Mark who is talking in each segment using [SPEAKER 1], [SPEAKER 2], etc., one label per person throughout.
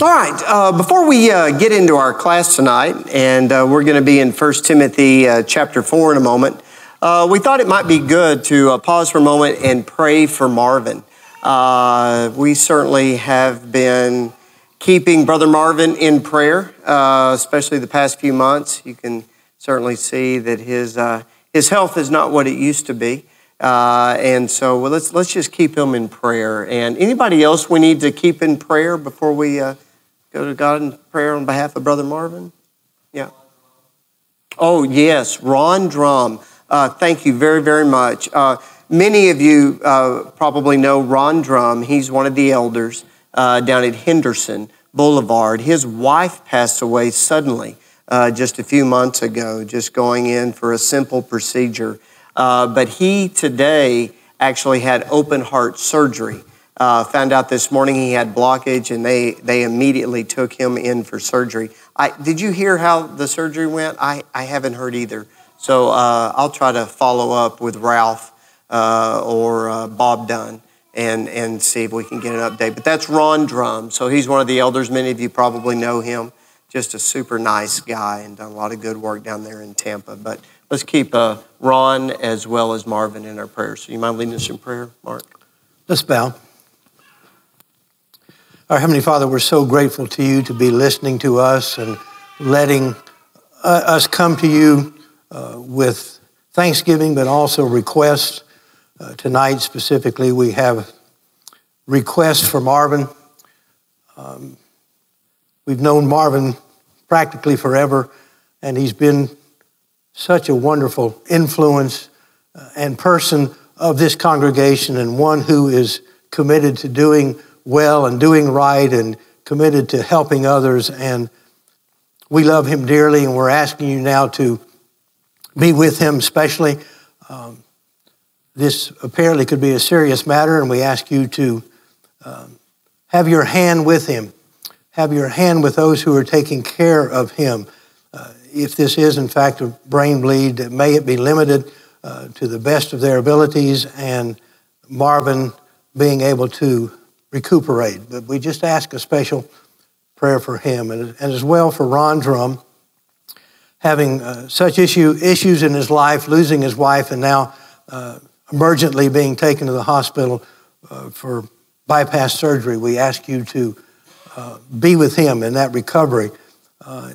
[SPEAKER 1] All right, uh, before we uh, get into our class tonight, and uh, we're going to be in 1 Timothy uh, chapter 4 in a moment, uh, we thought it might be good to uh, pause for a moment and pray for Marvin. we certainly have been keeping Brother Marvin in prayer, especially the past few months. You can certainly see that his, his health is not what it used to be. and so well, let's, let's just keep him in prayer. And anybody else we need to keep in prayer before we go to God in prayer on behalf of Brother Marvin? Yeah. Oh, yes, Ron Drum. Uh, thank you very, very much. Uh, many of you uh, probably know Ron Drum. He's one of the elders uh, down at Henderson Boulevard. His wife passed away suddenly uh, just a few months ago, just going in for a simple procedure. Uh, but he today actually had open heart surgery. Uh, found out this morning he had blockage, and they they immediately took him in for surgery. I, did you hear how the surgery went? I, I haven't heard either. So uh, I'll try to follow up with Ralph uh, or uh, Bob Dunn and and see if we can get an update. But that's Ron Drum. So he's one of the elders. Many of you probably know him. Just a super nice guy and done a lot of good work down there in Tampa. But let's keep uh, Ron as well as Marvin in our prayers. So you mind leading us in prayer, Mark?
[SPEAKER 2] Let's bow. Our Heavenly Father, we're so grateful to you to be listening to us and letting uh, us come to you uh, with thanksgiving, but also requests. Uh, tonight, specifically, we have requests for Marvin. Um, we've known Marvin practically forever, and he's been such a wonderful influence uh, and person of this congregation, and one who is committed to doing well and doing right and committed to helping others. And we love him dearly, and we're asking you now to be with him, especially. Um, this apparently could be a serious matter, and we ask you to um, have your hand with him, have your hand with those who are taking care of him. Uh, if this is, in fact, a brain bleed, may it be limited uh, to the best of their abilities, and Marvin being able to recuperate. But we just ask a special prayer for him and, and as well for Ron Drum, having uh, such issue, issues in his life, losing his wife, and now uh, emergently being taken to the hospital uh, for bypass surgery. We ask you to uh, be with him in that recovery. Uh,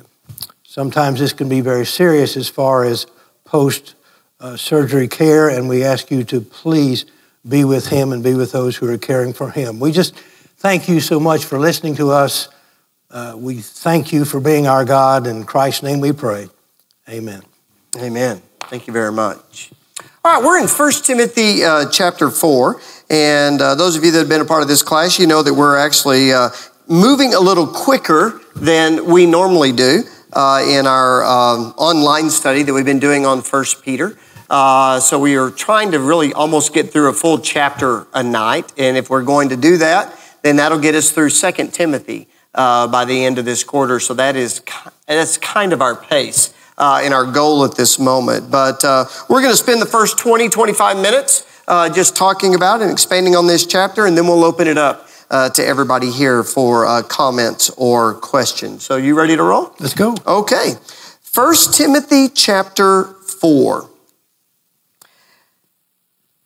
[SPEAKER 2] sometimes this can be very serious as far as post uh, surgery care, and we ask you to please be with him and be with those who are caring for him. We just thank you so much for listening to us. Uh, we thank you for being our God. In Christ's name we pray. Amen.
[SPEAKER 1] Amen. Thank you very much. All right, we're in 1 Timothy uh, chapter 4. And uh, those of you that have been a part of this class, you know that we're actually uh, moving a little quicker than we normally do uh, in our um, online study that we've been doing on 1 Peter. Uh, so we are trying to really almost get through a full chapter a night. And if we're going to do that, then that'll get us through Second Timothy uh, by the end of this quarter. So that is that's kind of our pace uh, and our goal at this moment. But uh, we're going to spend the first 20, 25 minutes uh, just talking about and expanding on this chapter, and then we'll open it up. Uh, to everybody here for uh, comments or questions. So, you ready to roll?
[SPEAKER 2] Let's go.
[SPEAKER 1] Okay. First Timothy chapter 4.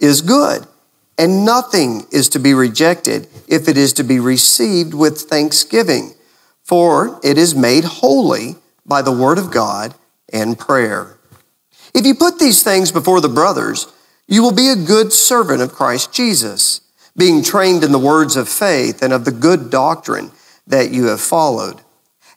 [SPEAKER 1] is good, and nothing is to be rejected if it is to be received with thanksgiving, for it is made holy by the word of God and prayer. If you put these things before the brothers, you will be a good servant of Christ Jesus, being trained in the words of faith and of the good doctrine that you have followed.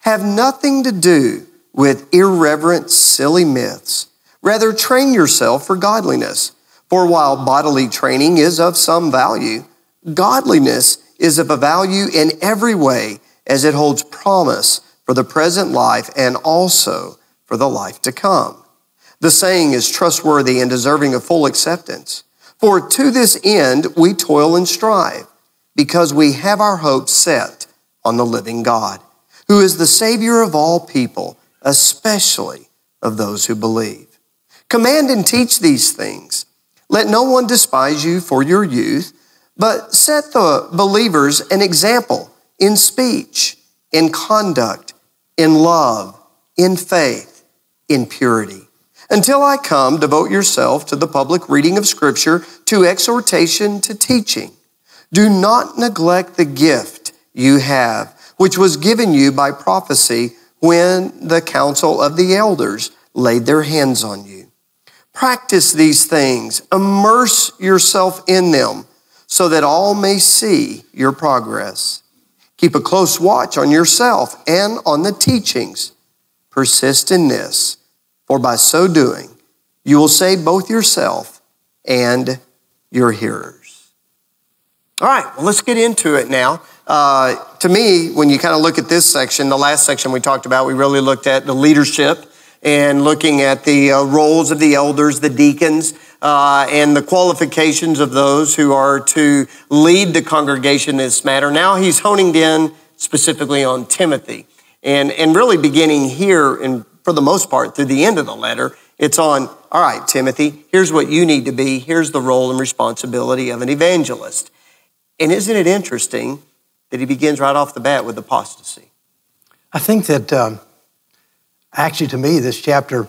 [SPEAKER 1] Have nothing to do with irreverent, silly myths. Rather, train yourself for godliness. For while bodily training is of some value, godliness is of a value in every way as it holds promise for the present life and also for the life to come. The saying is trustworthy and deserving of full acceptance. For to this end we toil and strive, because we have our hope set on the living God, who is the Savior of all people, especially of those who believe. Command and teach these things. Let no one despise you for your youth, but set the believers an example in speech, in conduct, in love, in faith, in purity. Until I come, devote yourself to the public reading of Scripture, to exhortation, to teaching. Do not neglect the gift you have, which was given you by prophecy when the council of the elders laid their hands on you. Practice these things, immerse yourself in them, so that all may see your progress. Keep a close watch on yourself and on the teachings. Persist in this, for by so doing, you will save both yourself and your hearers. All right, well, let's get into it now. Uh, to me, when you kind of look at this section, the last section we talked about, we really looked at the leadership and looking at the uh, roles of the elders, the deacons, uh, and the qualifications of those who are to lead the congregation in this matter. Now he's honing in specifically on Timothy. And, and really beginning here, and for the most part, through the end of the letter, it's on, all right, Timothy, here's what you need to be. Here's the role and responsibility of an evangelist. And isn't it interesting that he begins right off the bat with apostasy?
[SPEAKER 2] I think that um, actually, to me, this chapter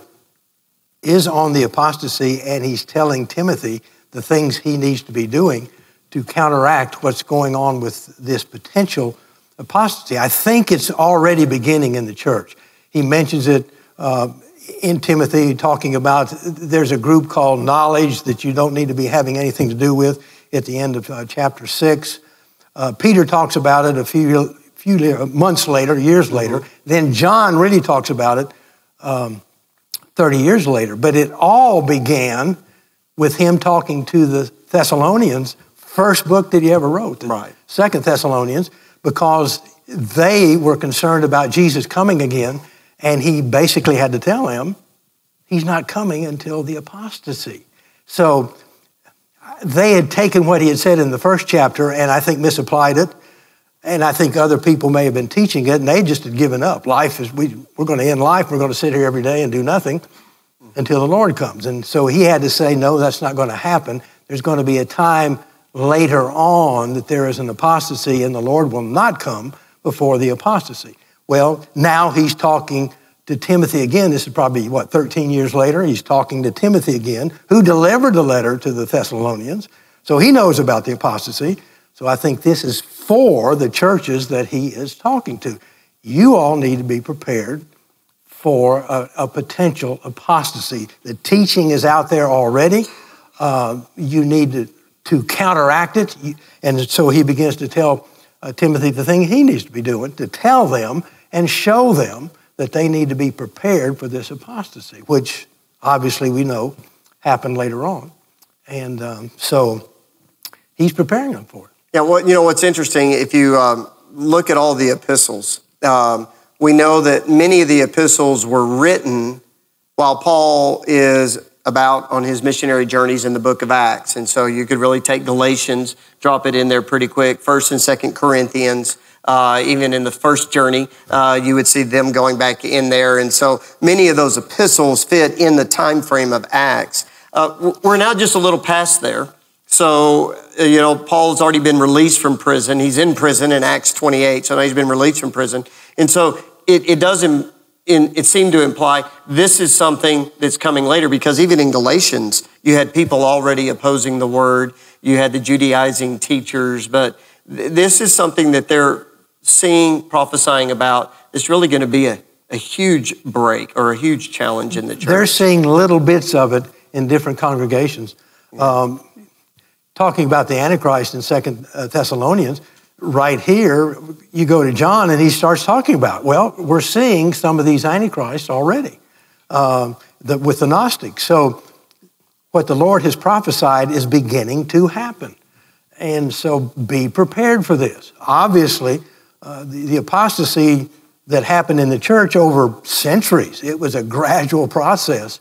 [SPEAKER 2] is on the apostasy, and he's telling Timothy the things he needs to be doing to counteract what's going on with this potential apostasy. I think it's already beginning in the church. He mentions it uh, in Timothy, talking about there's a group called knowledge that you don't need to be having anything to do with at the end of uh, chapter six. Uh, Peter talks about it a few few months later, years later. Then John really talks about it um, 30 years later. But it all began with him talking to the Thessalonians, first book that he ever wrote,
[SPEAKER 1] right.
[SPEAKER 2] Second Thessalonians, because they were concerned about Jesus coming again, and he basically had to tell them he's not coming until the apostasy. So they had taken what he had said in the first chapter and I think misapplied it and I think other people may have been teaching it, and they just had given up. Life is, we, we're going to end life. We're going to sit here every day and do nothing until the Lord comes. And so he had to say, no, that's not going to happen. There's going to be a time later on that there is an apostasy, and the Lord will not come before the apostasy. Well, now he's talking to Timothy again. This is probably, what, 13 years later? He's talking to Timothy again, who delivered the letter to the Thessalonians. So he knows about the apostasy. So I think this is for the churches that he is talking to. You all need to be prepared for a, a potential apostasy. The teaching is out there already. Uh, you need to, to counteract it. And so he begins to tell uh, Timothy the thing he needs to be doing to tell them and show them that they need to be prepared for this apostasy, which obviously we know happened later on. And um, so he's preparing them for it.
[SPEAKER 1] Yeah, well, you know what's interesting, if you um, look at all the epistles, um, we know that many of the epistles were written while Paul is about on his missionary journeys in the book of Acts. And so you could really take Galatians, drop it in there pretty quick, First and Second Corinthians. Uh, even in the first journey, uh, you would see them going back in there, and so many of those epistles fit in the time frame of Acts. Uh, we're now just a little past there, so, you know, Paul's already been released from prison. He's in prison in Acts 28, so now he's been released from prison. And so it, it does in, it seemed to imply this is something that's coming later because even in Galatians, you had people already opposing the word. You had the Judaizing teachers, but th- this is something that they're seeing, prophesying about. It's really going to be a, a huge break or a huge challenge in the church.
[SPEAKER 2] They're seeing little bits of it in different congregations. Um, talking about the Antichrist in Second uh, Thessalonians, right here, you go to John and he starts talking about, well, we're seeing some of these Antichrists already um, the, with the Gnostics. So what the Lord has prophesied is beginning to happen. And so be prepared for this. Obviously, uh, the, the apostasy that happened in the church over centuries. It was a gradual process.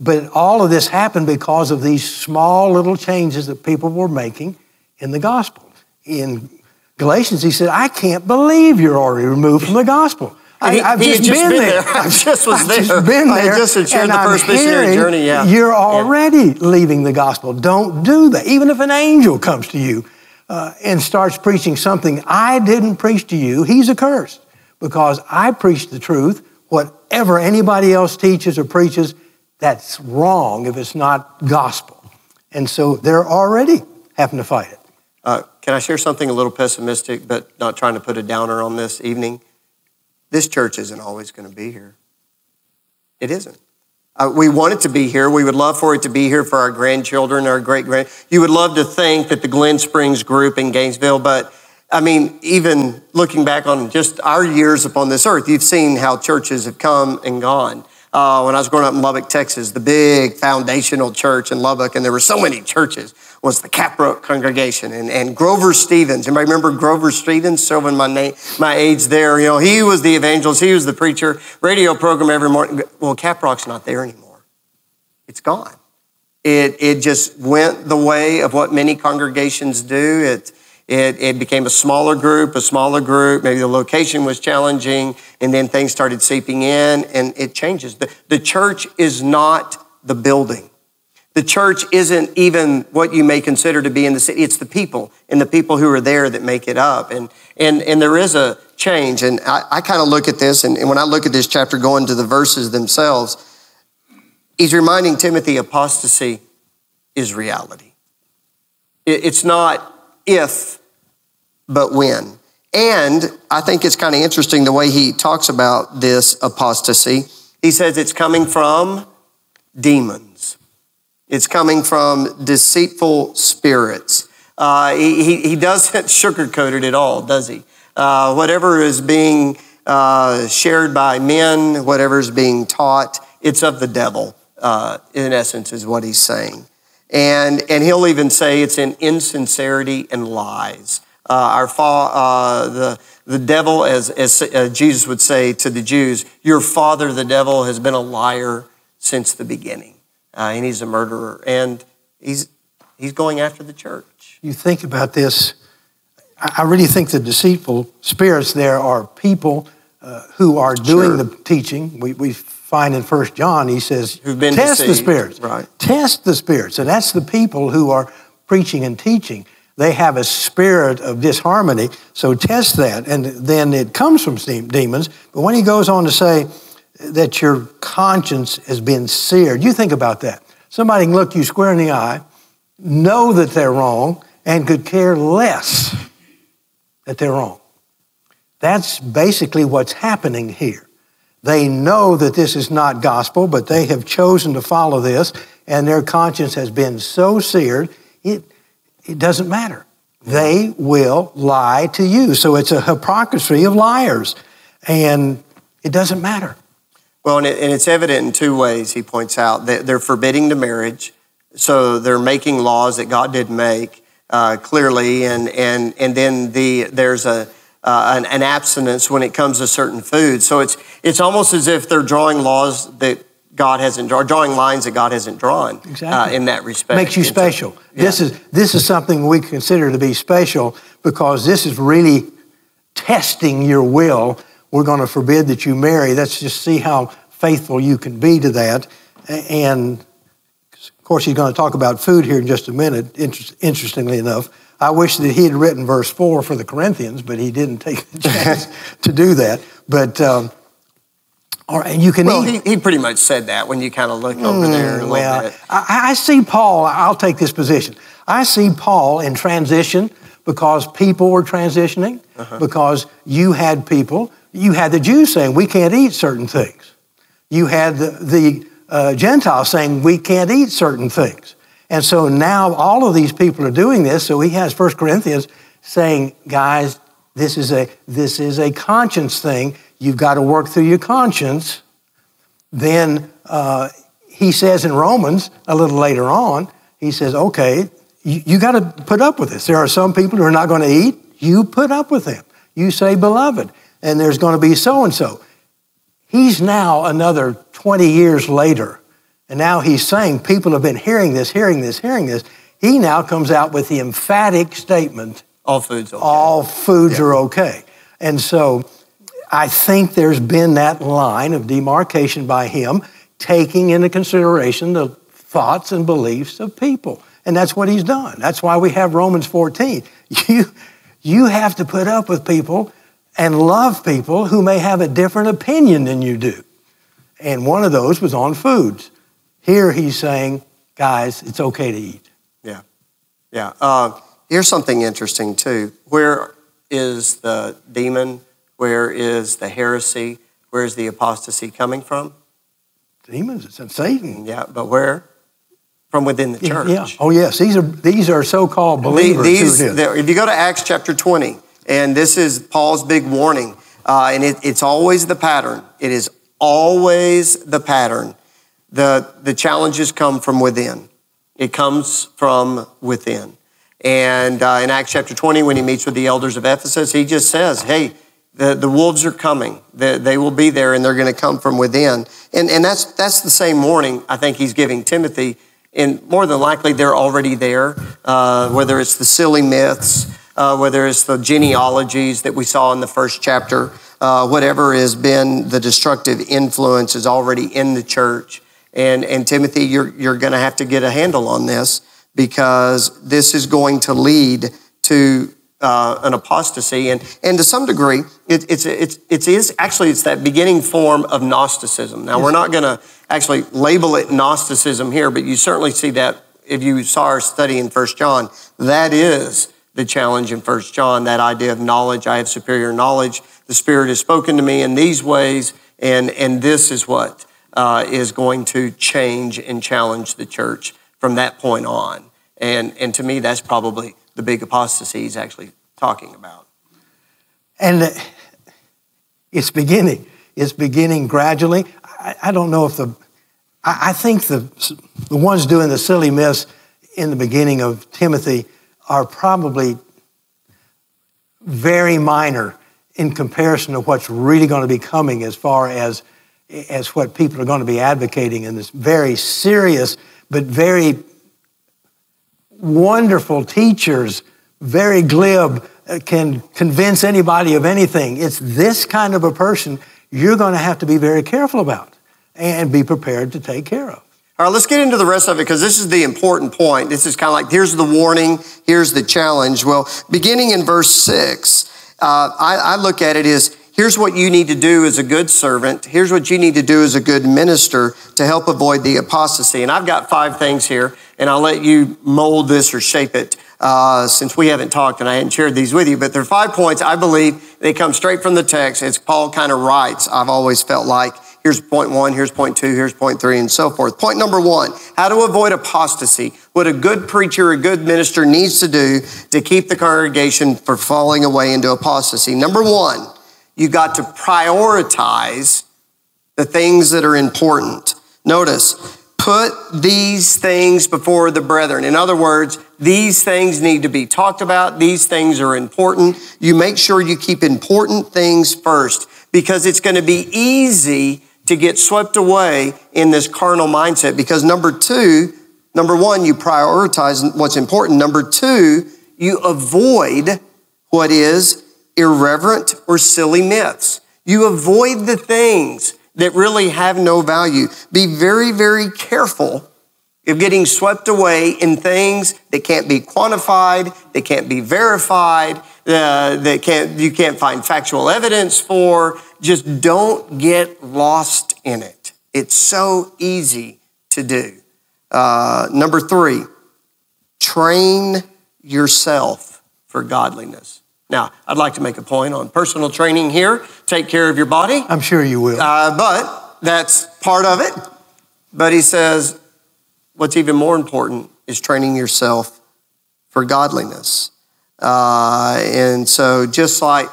[SPEAKER 2] But all of this happened because of these small little changes that people were making in the gospel. In Galatians, he said, I can't believe you're already removed from the gospel. I, have just,
[SPEAKER 1] just,
[SPEAKER 2] been,
[SPEAKER 1] been
[SPEAKER 2] there.
[SPEAKER 1] there. I just was
[SPEAKER 2] I've
[SPEAKER 1] there.
[SPEAKER 2] just been there.
[SPEAKER 1] I just had shared
[SPEAKER 2] and
[SPEAKER 1] the
[SPEAKER 2] I'm
[SPEAKER 1] first missionary journey. Yeah.
[SPEAKER 2] You're already leaving the gospel. Don't do that. Even if an angel comes to you uh, and starts preaching something I didn't preach to you, he's accursed because I preach the truth. Whatever anybody else teaches or preaches, that's wrong if it's not gospel. And so they're already having to fight it.
[SPEAKER 1] Uh, can I share something a little pessimistic, but not trying to put a downer on this evening? This church isn't always going to be here. It isn't. Uh, we want it to be here. We would love for it to be here for our grandchildren, our great grand. You would love to think that the Glen Springs group in Gainesville, but I mean, even looking back on just our years upon this earth, you've seen how churches have come and gone. Uh, when I was growing up in Lubbock, Texas, the big foundational church in Lubbock, and there were so many churches, was the Caprock congregation and, and Grover Stevens. Anybody remember Grover Stevens? Serving my my age there. You know, he was the evangelist, he was the preacher, radio program every morning. Well, Caprock's not there anymore. It's gone. It, it just went the way of what many congregations do. It, it, it became a smaller group, a smaller group. Maybe the location was challenging, and then things started seeping in, and it changes. The, the church is not the building. The church isn't even what you may consider to be in the city. It's the people and the people who are there that make it up. And, and, and there is a change. And I, I kind of look at this, and, and when I look at this chapter, going to the verses themselves, he's reminding Timothy apostasy is reality. It, it's not if, but when. And I think it's kind of interesting the way he talks about this apostasy. He says it's coming from demons. It's coming from deceitful spirits. Uh, he, he doesn't sugarcoat it at all, does he? Uh, whatever is being uh, shared by men, whatever is being taught, it's of the devil, uh, in essence, is what he's saying. And, and he'll even say it's in insincerity and lies. Uh, our fa- uh, the, the devil, as, as uh, Jesus would say to the Jews, your father, the devil, has been a liar since the beginning. Uh, and he's a murderer. And he's, he's going after the church.
[SPEAKER 2] You think about this, I really think the deceitful spirits there are people uh, who are doing
[SPEAKER 1] Sure.
[SPEAKER 2] the teaching. We, we find in First John, he says,
[SPEAKER 1] Who've been
[SPEAKER 2] test the spirits.
[SPEAKER 1] Right.
[SPEAKER 2] Test the spirits. And that's the people who are preaching and teaching. They have a spirit of disharmony, so test that. And then it comes from demons. But when he goes on to say that your conscience has been seared, you think about that. Somebody can look you square in the eye, know that they're wrong, and could care less that they're wrong. That's basically what's happening here. They know that this is not gospel, but they have chosen to follow this, and their conscience has been so seared, it, it doesn't matter. They will lie to you. So it's a hypocrisy of liars, and it doesn't matter.
[SPEAKER 1] Well, and, it, and it's evident in two ways, he points out. that They're forbidding the marriage, so they're making laws that God didn't make uh, clearly, and, and, and then the, there's a, uh, an, an abstinence when it comes to certain foods. So it's, it's almost as if they're drawing laws that God hasn't drawn, drawing lines that God hasn't drawn uh, in that respect.
[SPEAKER 2] Makes you
[SPEAKER 1] And so-
[SPEAKER 2] special. This is this is something we consider to be special because this is really testing your will. We're going to forbid that you marry. Let's just see how faithful you can be to that. And of course, he's going to talk about food here in just a minute. Inter- Interestingly enough, I wish that he had written verse four for the Corinthians, but he didn't take the chance to do that. But um, and you can
[SPEAKER 1] Well,
[SPEAKER 2] eat.
[SPEAKER 1] he, he pretty much said that when you kind of look over there a little
[SPEAKER 2] Well,
[SPEAKER 1] bit.
[SPEAKER 2] I, I see Paul, I'll take this position. I see Paul in transition because people were transitioning,
[SPEAKER 1] Uh-huh.
[SPEAKER 2] because you had people, you had the Jews saying, we can't eat certain things. You had the, the uh, Gentiles saying, we can't eat certain things. And so now all of these people are doing this. So he has 1 Corinthians saying, guys, this is a, this is a conscience thing. You've got to work through your conscience then uh, he says in Romans a little later on, he says, okay, you, you got to put up with this. There are some people who are not going to eat. You put up with them. you say beloved, and there's going to be so and so. He's now another 20 years later, and now he's saying people have been hearing this, hearing this, hearing this. He now comes out with the emphatic statement
[SPEAKER 1] All foods okay.
[SPEAKER 2] all foods are okay. And so I think there's been that line of demarcation by him, taking into consideration the thoughts and beliefs of people. And that's what he's done. That's why we have Romans 14. You, you have to put up with people and love people who may have a different opinion than you do. And one of those was on foods. Here he's saying, guys, it's okay to eat.
[SPEAKER 1] Yeah. Yeah. Uh, here's something interesting, too. Where is the demon? Where is the heresy? Where is the apostasy coming from?
[SPEAKER 2] Demons, it's Satan.
[SPEAKER 1] Yeah, but where? From within the church.
[SPEAKER 2] Yeah. Oh, yes. These are, these are so called believers.
[SPEAKER 1] These,
[SPEAKER 2] who it is.
[SPEAKER 1] there- if you go to Acts chapter 20, and this is Paul's big warning, uh, and it, it's always the pattern. It is always the pattern. The, the challenges come from within. It comes from within. And uh, in Acts chapter 20, when he meets with the elders of Ephesus, he just says, hey, the, the wolves are coming. They, they will be there and they're going to come from within. And, and that's, that's the same warning I think he's giving Timothy. And more than likely, they're already there, uh, whether it's the silly myths, uh, whether it's the genealogies that we saw in the first chapter, uh, whatever has been the destructive influence is already in the church. And, and Timothy, you're, you're going to have to get a handle on this because this is going to lead to uh, an apostasy, and and to some degree, it, it's it's it is actually it's that beginning form of Gnosticism. Now we're not going to actually label it Gnosticism here, but you certainly see that if you saw our study in First John, that is the challenge in First John. That idea of knowledge, I have superior knowledge. The Spirit has spoken to me in these ways, and and this is what uh, is going to change and challenge the church from that point on. And and to me, that's probably the big apostasy he's actually talking about.
[SPEAKER 2] And it's beginning. It's beginning gradually. I, I don't know if the, I, I think the, the ones doing the silly myths in the beginning of Timothy are probably very minor in comparison to what's really going to be coming as far as, as what people are going to be advocating in this very serious but very wonderful teachers, very glib, uh, can convince anybody of anything. It's this kind of a person you're going to have to be very careful about and be prepared to take care of.
[SPEAKER 1] All right, let's get into the rest of it because this is the important point. This is kind of like here's the warning, here's the challenge. Well, beginning in verse six, uh, I, I look at it as here's what you need to do as a good servant. Here's what you need to do as a good minister to help avoid the apostasy. And I've got five things here, and I'll let you mold this or shape it uh, since we haven't talked and I hadn't shared these with you. But there are five points I believe they come straight from the text. It's Paul kind of writes. I've always felt like here's point one, here's point two, here's point three, and so forth. Point number one: how to avoid apostasy. What a good preacher, a good minister needs to do to keep the congregation from falling away into apostasy. Number one, you got to prioritize the things that are important. Notice, put these things before the brethren. In other words, these things need to be talked about. These things are important. You make sure you keep important things first because it's going to be easy to get swept away in this carnal mindset. Because number two, number one, you prioritize what's important. Number two, you avoid what is irreverent or silly myths. You avoid the things that really have no value. Be very, very careful of getting swept away in things that can't be quantified, that can't be verified, uh, that can't, you can't find factual evidence for. Just don't get lost in it. It's so easy to do. Uh, number three, train yourself for godliness. Now, I'd like to make a point on personal training here. Take care of your body.
[SPEAKER 2] I'm sure you will.
[SPEAKER 1] Uh, but that's part of it. But he says, what's even more important is training yourself for godliness. Uh, and so, just like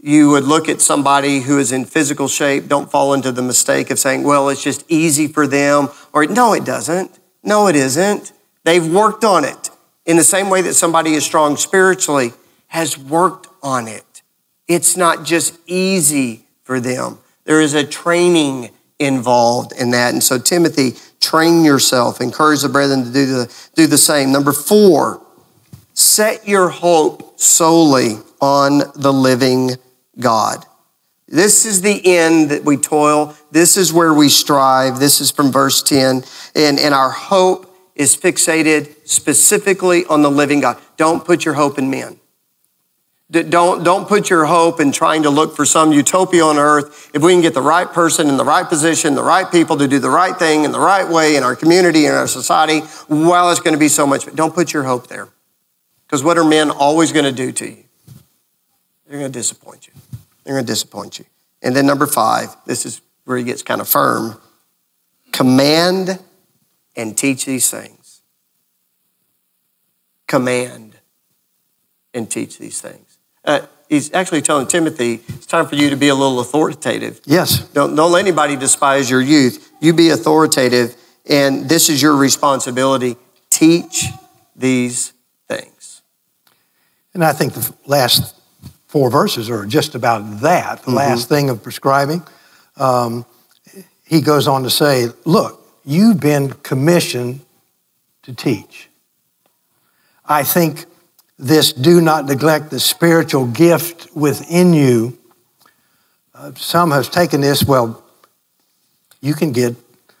[SPEAKER 1] you would look at somebody who is in physical shape, don't fall into the mistake of saying, well, it's just easy for them, or no, it doesn't. No, it isn't. They've worked on it in the same way that somebody is strong spiritually has worked on it. It's not just easy for them. There is a training involved in that. And so, Timothy, train yourself, encourage the brethren to do the, do the same. Number four, set your hope solely on the living God. This is the end that we toil. This is where we strive. This is from verse 10. And, and our hope is fixated specifically on the living God. Don't put your hope in men. Don't, don't put your hope in trying to look for some utopia on earth. If we can get the right person in the right position, the right people to do the right thing in the right way in our community, in our society, well, it's going to be so much. But Don't put your hope there. Because what are men always going to do to you? They're going to disappoint you. They're going to disappoint you. And then number five, this is where he gets kind of firm command and teach these things. Command and teach these things. Uh, he's actually telling Timothy, it's time for you to be a little authoritative.
[SPEAKER 2] Yes.
[SPEAKER 1] Don't, don't let anybody despise your youth. You be authoritative, and this is your responsibility. Teach these things.
[SPEAKER 2] And I think the last four verses are just about that, the mm-hmm. last thing of prescribing. Um, he goes on to say, Look, you've been commissioned to teach. I think this do not neglect the spiritual gift within you. Uh, some have taken this, well, you can get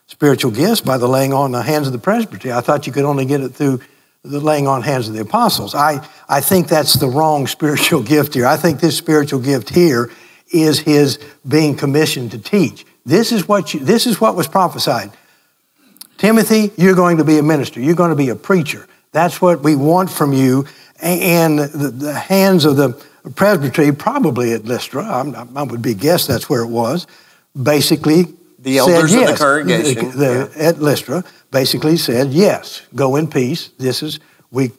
[SPEAKER 2] spiritual gifts by the laying on the hands of the presbytery. I thought you could only get it through the laying on hands of the apostles. I, I think that's the wrong spiritual gift here. I think this spiritual gift here is his being commissioned to teach. This is what you, this is what was prophesied. Timothy, you're going to be a minister. You're going to be a preacher. That's what we want from you and the, the hands of the presbytery, probably at Lystra, I, I would be guess that's where it was, basically
[SPEAKER 1] the elders
[SPEAKER 2] said yes.
[SPEAKER 1] of the congregation
[SPEAKER 2] the, the, yeah. at Lystra basically said yes, go in peace. This is we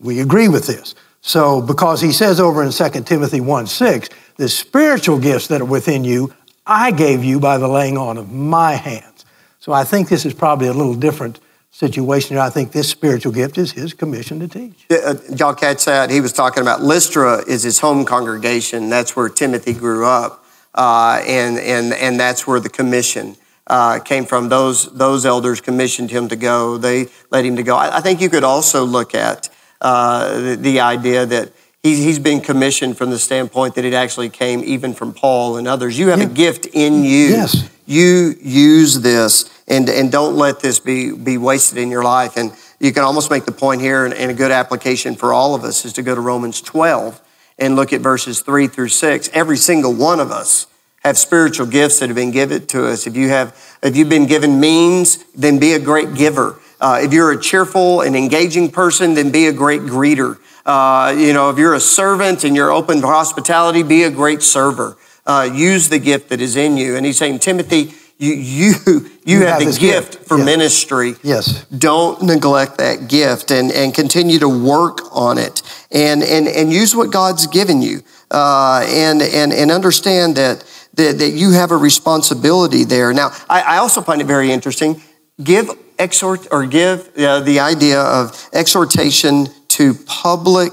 [SPEAKER 2] we agree with this. So because he says over in 2 Timothy 1 6, the spiritual gifts that are within you, I gave you by the laying on of my hands. So I think this is probably a little different situation. I think this spiritual gift is his commission to teach.
[SPEAKER 1] Uh, y'all catch that? He was talking about Lystra is his home congregation. That's where Timothy grew up, uh, and and and that's where the commission. Uh, came from those those elders commissioned him to go. They led him to go. I, I think you could also look at uh, the, the, idea that he's, he's been commissioned from the standpoint that it actually came even from Paul and others. You have yeah. a gift in you.
[SPEAKER 2] Yes.
[SPEAKER 1] You use this and, and don't let this be, be wasted in your life. And you can almost make the point here, and, and a good application for all of us is to go to Romans 12 and look at verses 3 through 6. Every single one of us have spiritual gifts that have been given to us. If you have, if you've been given means, then be a great giver. Uh, if you're a cheerful and engaging person, then be a great greeter. Uh, you know, if you're a servant and you're open to hospitality, be a great server. Uh, use the gift that is in you. And he's saying, Timothy, you, you, you, you have, have, the gift, gift for
[SPEAKER 2] yes.
[SPEAKER 1] ministry.
[SPEAKER 2] Yes.
[SPEAKER 1] Don't neglect that gift and, and continue to work on it and, and, and use what God's given you. Uh, and, and, and understand that, that, that you have a responsibility there. Now, I, I also find it very interesting. Give exhort or give uh, the idea of exhortation to public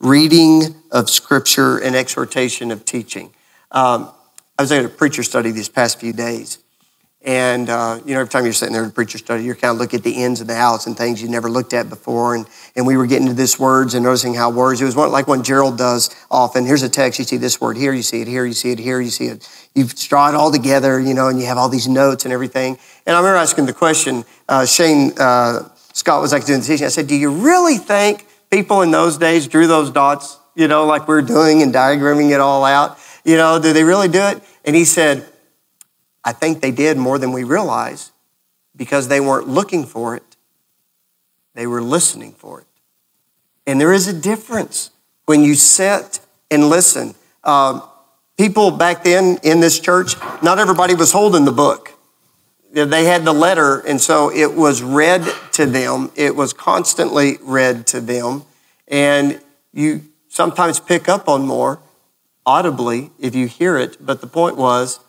[SPEAKER 1] reading of scripture and exhortation of teaching. Um, I was at a preacher study these past few days, and, uh, you know, every time you're sitting there in preacher study, you're kind of looking at the ends and the outs and things you never looked at before. And, and we were getting to this words and noticing how words, it was like when Gerald does often. Here's a text, you see this word here, you see it here, you see it here, you see it. You draw it all together, you know, and you have all these notes and everything. And I remember asking the question, uh, Shane uh, Scott was like doing the teaching. I said, Do you really think people in those days drew those dots, you know, like we're doing and diagramming it all out? You know, do they really do it? And he said, I think they did more than we realize because they weren't looking for it, they were listening for it. And there is a difference when you sit and listen. Um, people back then in this church, not everybody was holding the book. They had the letter, and so it was read to them. It was constantly read to them. And you sometimes pick up on more audibly if you hear it, but the point was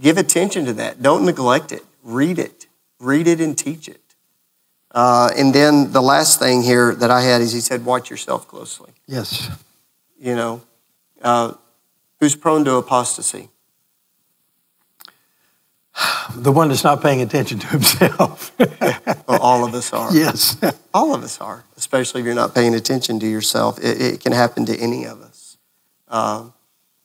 [SPEAKER 1] Give attention to that. Don't neglect it. Read it. Read it and teach it. Uh, and then the last thing here that I had is he said, watch yourself closely.
[SPEAKER 2] Yes.
[SPEAKER 1] You know, uh, Who's prone to apostasy?
[SPEAKER 2] The one that's not paying attention to himself.
[SPEAKER 1] well, all of us are.
[SPEAKER 2] Yes.
[SPEAKER 1] all of us are, especially if you're not paying attention to yourself. It, it can happen to any of us. Um,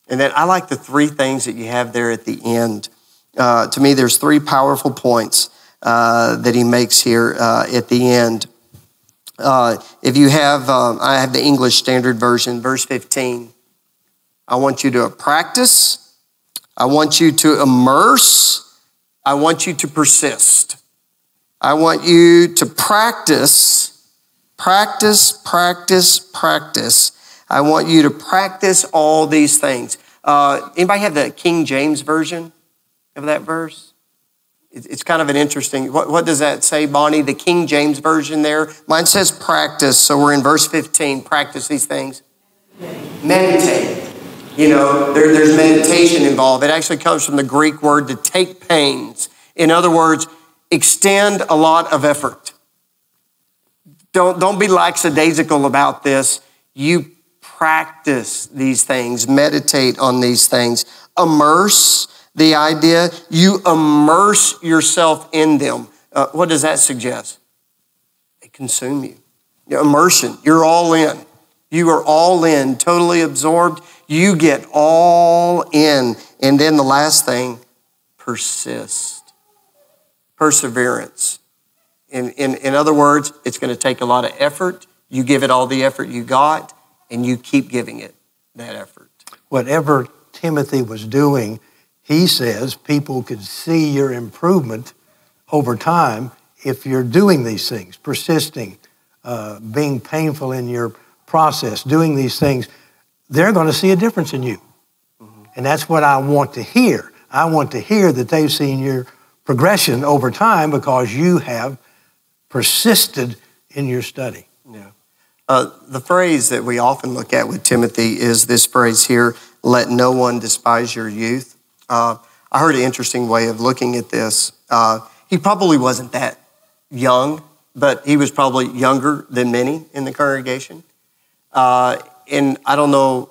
[SPEAKER 1] and then I like the three things that you have there at the end. Uh, to me, there's three powerful points uh, that he makes here uh, at the end. Uh, if you have, um, I have the English Standard Version, verse 15. I want you to practice. I want you to immerse. I want you to persist. I want you to practice, practice, practice, practice. I want you to practice all these things. Uh, anybody have the King James version of that verse? It's kind of an interesting. What, what does that say, Bonnie? The King James version there. Mine says practice, so we're in verse 15. Practice these things. Meditate. You know, there, there's meditation involved. It actually comes from the Greek word to take pains. In other words, extend a lot of effort. Don't, don't be lackadaisical about this. You practice these things, meditate on these things, immerse the idea, you immerse yourself in them. Uh, what does that suggest? They consume you. Immersion, you're all in. You are all in, totally absorbed. You get all in. And then the last thing, persist. Perseverance. In, in, in other words, it's going to take a lot of effort. You give it all the effort you got, and you keep giving it that effort.
[SPEAKER 2] Whatever Timothy was doing, he says people could see your improvement over time if you're doing these things, persisting, uh, being painful in your process, doing these things, they're going to see a difference in you. Mm-hmm. And that's what I want to hear. I want to hear that they've seen your progression over time because you have persisted in your study.
[SPEAKER 1] Uh, the phrase that we often look at with Timothy is this phrase here let no one despise your youth. Uh, I heard an interesting way of looking at this. Uh, he probably wasn't that young, but he was probably younger than many in the congregation. Uh, and I don't know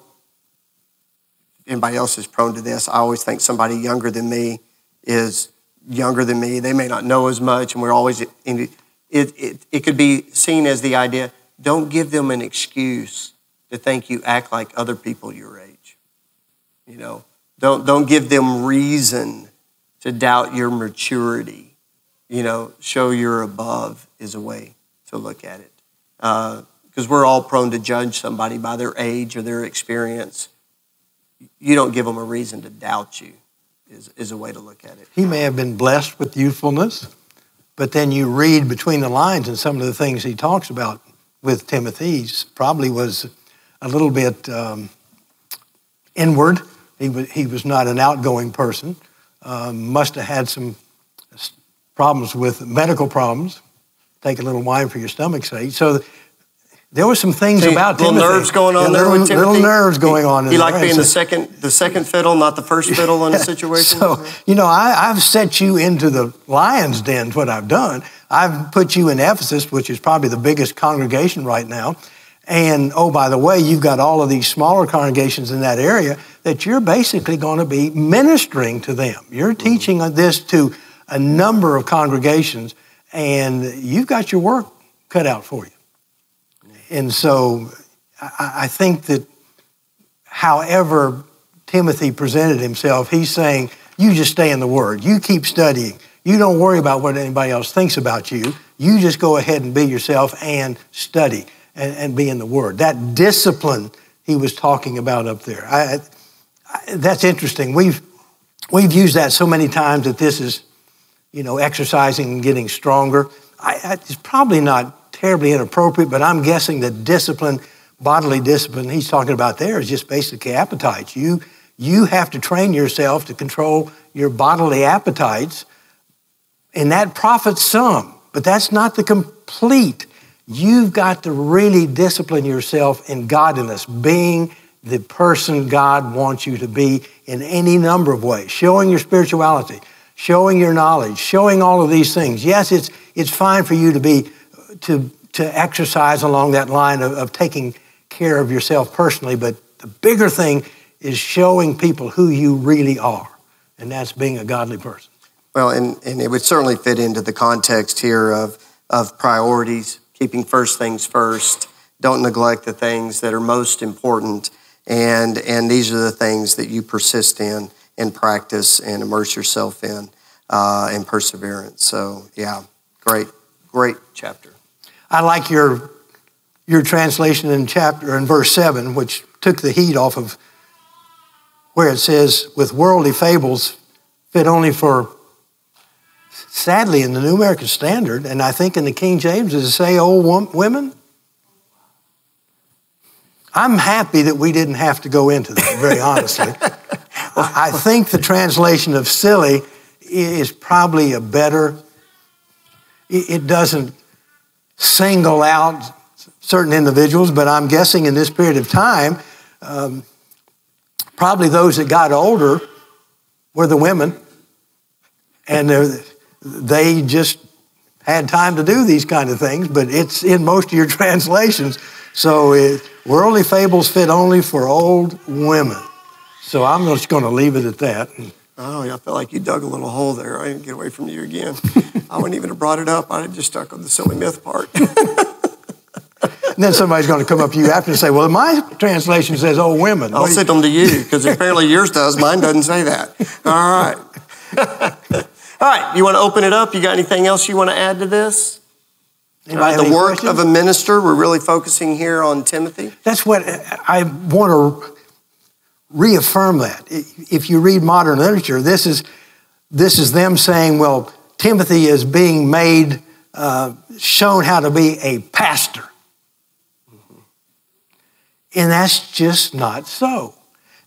[SPEAKER 1] anybody else is prone to this. I always think somebody younger than me is younger than me. They may not know as much, and we're always it. It, it could be seen as the idea don't give them an excuse to think you act like other people your age. You know, don't, don't give them reason to doubt your maturity. You know, show you're above is a way to look at it. Uh, because we're all prone to judge somebody by their age or their experience. You don't give them a reason to doubt you, is, is a way to look at it.
[SPEAKER 2] He may have been blessed with youthfulness, but then you read between the lines and some of the things he talks about with Timothy probably was a little bit um, inward. He was, he was not an outgoing person, um, must have had some problems with medical problems. Take a little wine for your stomach's sake. So there were some things
[SPEAKER 1] See,
[SPEAKER 2] about
[SPEAKER 1] little
[SPEAKER 2] Timothy.
[SPEAKER 1] nerves going on
[SPEAKER 2] yeah,
[SPEAKER 1] there
[SPEAKER 2] little,
[SPEAKER 1] with Timothy.
[SPEAKER 2] Little nerves going
[SPEAKER 1] he,
[SPEAKER 2] on.
[SPEAKER 1] He like being
[SPEAKER 2] so,
[SPEAKER 1] the second, the second fiddle, not the first fiddle in a situation.
[SPEAKER 2] so you know, I, I've set you into the lion's den. What I've done, I've put you in Ephesus, which is probably the biggest congregation right now. And oh, by the way, you've got all of these smaller congregations in that area that you're basically going to be ministering to them. You're mm-hmm. teaching this to a number of congregations, and you've got your work cut out for you. And so I, think that however Timothy presented himself, he's saying, you just stay in the Word. You keep studying. You don't worry about what anybody else thinks about you. You just go ahead and be yourself and study and, and be in the Word. That discipline he was talking about up there. I, I, that's interesting. We've, we've used that so many times that this is, you know, exercising and getting stronger. I, it's probably not terribly inappropriate, but I'm guessing that discipline, bodily discipline he's talking about there is just basically appetites. You, you have to train yourself to control your bodily appetites, and that profits some, but that's not the complete. You've got to really discipline yourself in godliness, being the person God wants you to be in any number of ways, showing your spirituality, showing your knowledge, showing all of these things. Yes, it's, it's fine for you to be to, to exercise along that line of, of taking care of yourself personally, but the bigger thing is showing people who you really are, and that's being a godly person.
[SPEAKER 1] Well, and, and it would certainly fit into the context here of, of priorities, keeping first things first. Don't neglect the things that are most important. And, and these are the things that you persist in and practice and immerse yourself in uh, and perseverance. So, yeah, great, great chapter.
[SPEAKER 2] I like your, your translation in chapter in verse 7, which took the heat off of where it says, with worldly fables fit only for, sadly, in the New American Standard, and I think in the King James, does it say old women? I'm happy that we didn't have to go into that, very honestly. I think the translation of silly is probably a better, it doesn't single out certain individuals, but I'm guessing in this period of time, um, probably those that got older were the women, and they just had time to do these kind of things, but it's in most of your translations. So it, worldly fables fit only for old women. So I'm just going to leave it at that.
[SPEAKER 1] Oh, I felt like you dug a little hole there. I didn't get away from you again. I wouldn't even have brought it up. I'd have just stuck on the silly myth part.
[SPEAKER 2] and then somebody's going to come up to you after and say, well, my translation says old women.
[SPEAKER 1] I'll send them to you because apparently yours does. Mine doesn't say that. All right. All right. You want to open it up? You got anything else you want to add to this? Right, the work questions? of a minister, we're really focusing here on Timothy.
[SPEAKER 2] That's what I want to reaffirm that. If you read modern literature, this is, this is them saying, well, Timothy is being made, uh, shown how to be a pastor. And that's just not so.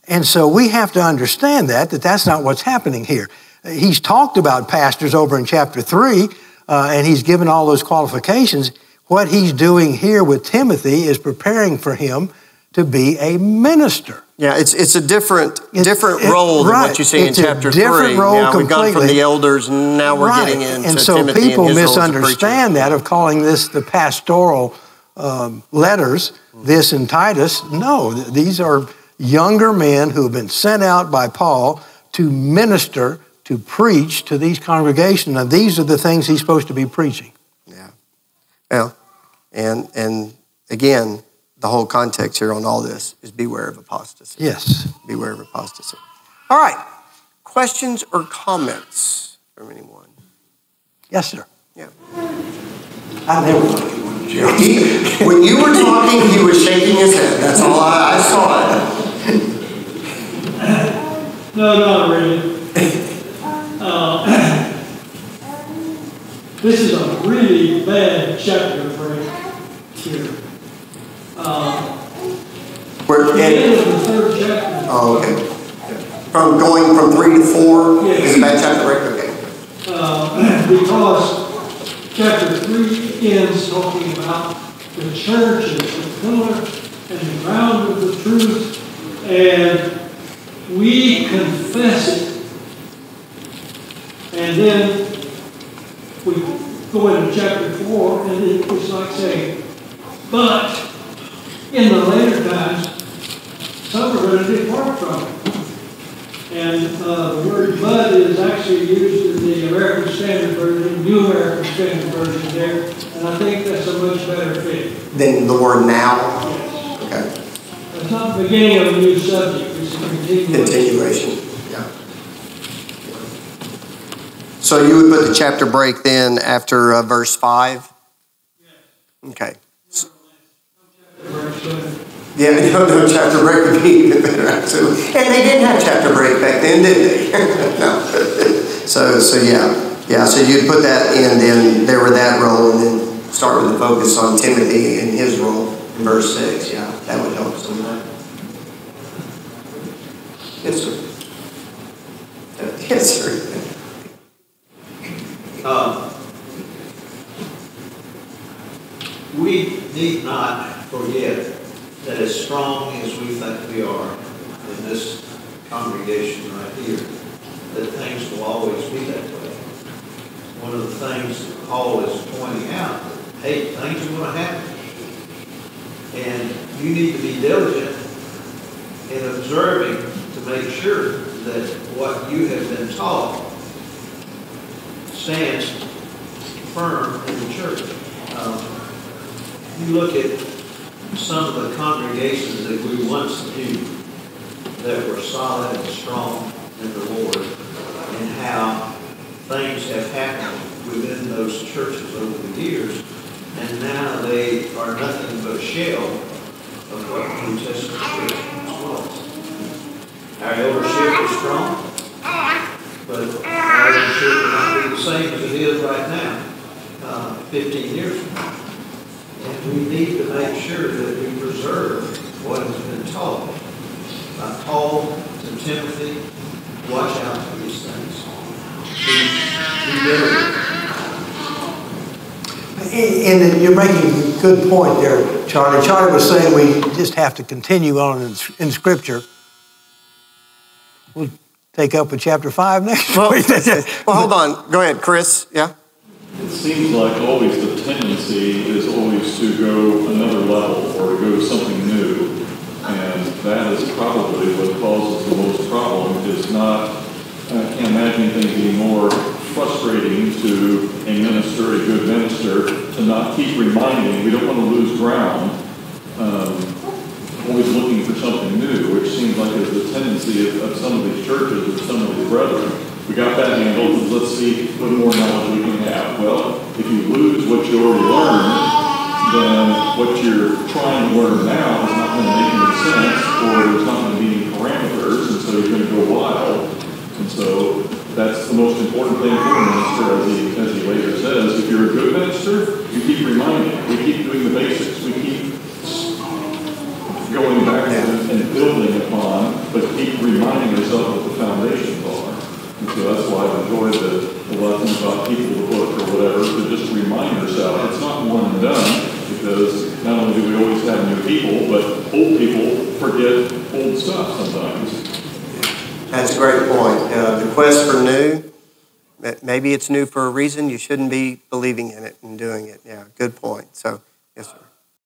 [SPEAKER 2] And so we have to understand that, that that's not what's happening here. He's talked about pastors over in chapter 3, uh, and he's given all those qualifications. What he's doing here with Timothy is preparing for him to be a minister.
[SPEAKER 1] Yeah, it's it's a different it's, different it, role right. than what you see it's in chapter
[SPEAKER 2] different
[SPEAKER 1] three.
[SPEAKER 2] Role now
[SPEAKER 1] we've gone from the elders, and now we're right. getting into
[SPEAKER 2] and so
[SPEAKER 1] Timothy
[SPEAKER 2] people
[SPEAKER 1] and
[SPEAKER 2] misunderstand that of calling this the pastoral um, letters. This and Titus. No, these are younger men who have been sent out by Paul to minister to preach to these congregations. And these are the things he's supposed to be preaching.
[SPEAKER 1] Yeah. Well, and and again, the whole context here on all this is beware of apostasy.
[SPEAKER 2] Yes.
[SPEAKER 1] Beware of apostasy. All right. Questions or comments from anyone?
[SPEAKER 2] Yes, sir.
[SPEAKER 1] Yeah.
[SPEAKER 2] I never thought you wanted to
[SPEAKER 1] When you were talking, he was shaking his head. That's all I, I saw it.
[SPEAKER 3] No, not really. Uh, this is a really bad chapter break here. Uh,
[SPEAKER 1] We're
[SPEAKER 3] the end of the third chapter.
[SPEAKER 1] Oh, okay. From going from three to four
[SPEAKER 3] yes.
[SPEAKER 1] is a bad chapter break? Okay.
[SPEAKER 3] Uh, because chapter three ends talking about the church as the pillar and the ground of the truth, and we confess it and then we go into chapter 4, and it it's like saying, but in the later times, some are going to depart from it. And uh, the word but is actually used in the American Standard Version, New American Standard Version there, and I think that's a much better fit.
[SPEAKER 1] Than the word now?
[SPEAKER 3] Yes.
[SPEAKER 1] Okay.
[SPEAKER 3] It's not the beginning of a new subject, it's a continuation.
[SPEAKER 1] Continuation. So you would put the chapter break then after uh, verse 5? Okay. Yeah, no, no, chapter break would be even better, absolutely. And they didn't have chapter break back then, did they? no. So, so yeah, yeah. So you'd put that in, then there were that role, and then start with the focus on Timothy and his role in verse six. Yeah, that would help somewhat. Yes, sir. Yes, sir.
[SPEAKER 4] Uh, we need not forget that as strong as we think we are in this congregation right here, that things will always be that way. One of the things that Paul is pointing out, hey, things are going to happen. And you need to be diligent in observing to make sure that what you have been taught stands firm in the church. Um, you look at some of the congregations that we once knew that were solid and strong in the Lord and how things have happened within those churches over the years and now they are nothing but a shell of what New Testament was. Our eldership is strong, but I our eldership will not be the same as it is right now, uh, 15 years from now. And we need to make sure that we preserve what has been taught. I Paul to Timothy, watch out for these things. Be, be diligent.
[SPEAKER 2] And you're making a good point there, Charlie. Charlie was saying we just have to continue on in, in Scripture. We'll take up with chapter 5 next
[SPEAKER 1] Well,
[SPEAKER 2] week.
[SPEAKER 1] well, hold on. Go ahead, Chris. Yeah?
[SPEAKER 5] It seems like always the tendency is always to go another level or to go something new. And that is probably what causes the most problem is not, I can't imagine anything being more frustrating to a minister, a good minister, to not keep reminding, we don't want to lose ground, um, always looking for something new, which seems like is the tendency of, of some of these churches or some of these brethren. We got that handled, let's see what more knowledge we can have. Well, if you lose what you already learned, then what you're trying to learn now is not going to make any sense, or there's not going to be any parameters, and so you're going to go wild. And so that's the most important thing for a minister, as he, as he later says. If you're a good minister, you keep reminding. We keep doing the basics. We keep going back and, and building upon, but keep reminding yourself what the foundations are. And so that's why I've enjoyed the, the lessons about people, the book, or whatever, to just remind yourself. It's not one and done, because not only do we always have new people, but old people forget old stuff sometimes.
[SPEAKER 1] That's a great point. Uh, the quest for new, maybe it's new for a reason. You shouldn't be believing in it and doing it. Yeah, good point. So, yes, sir.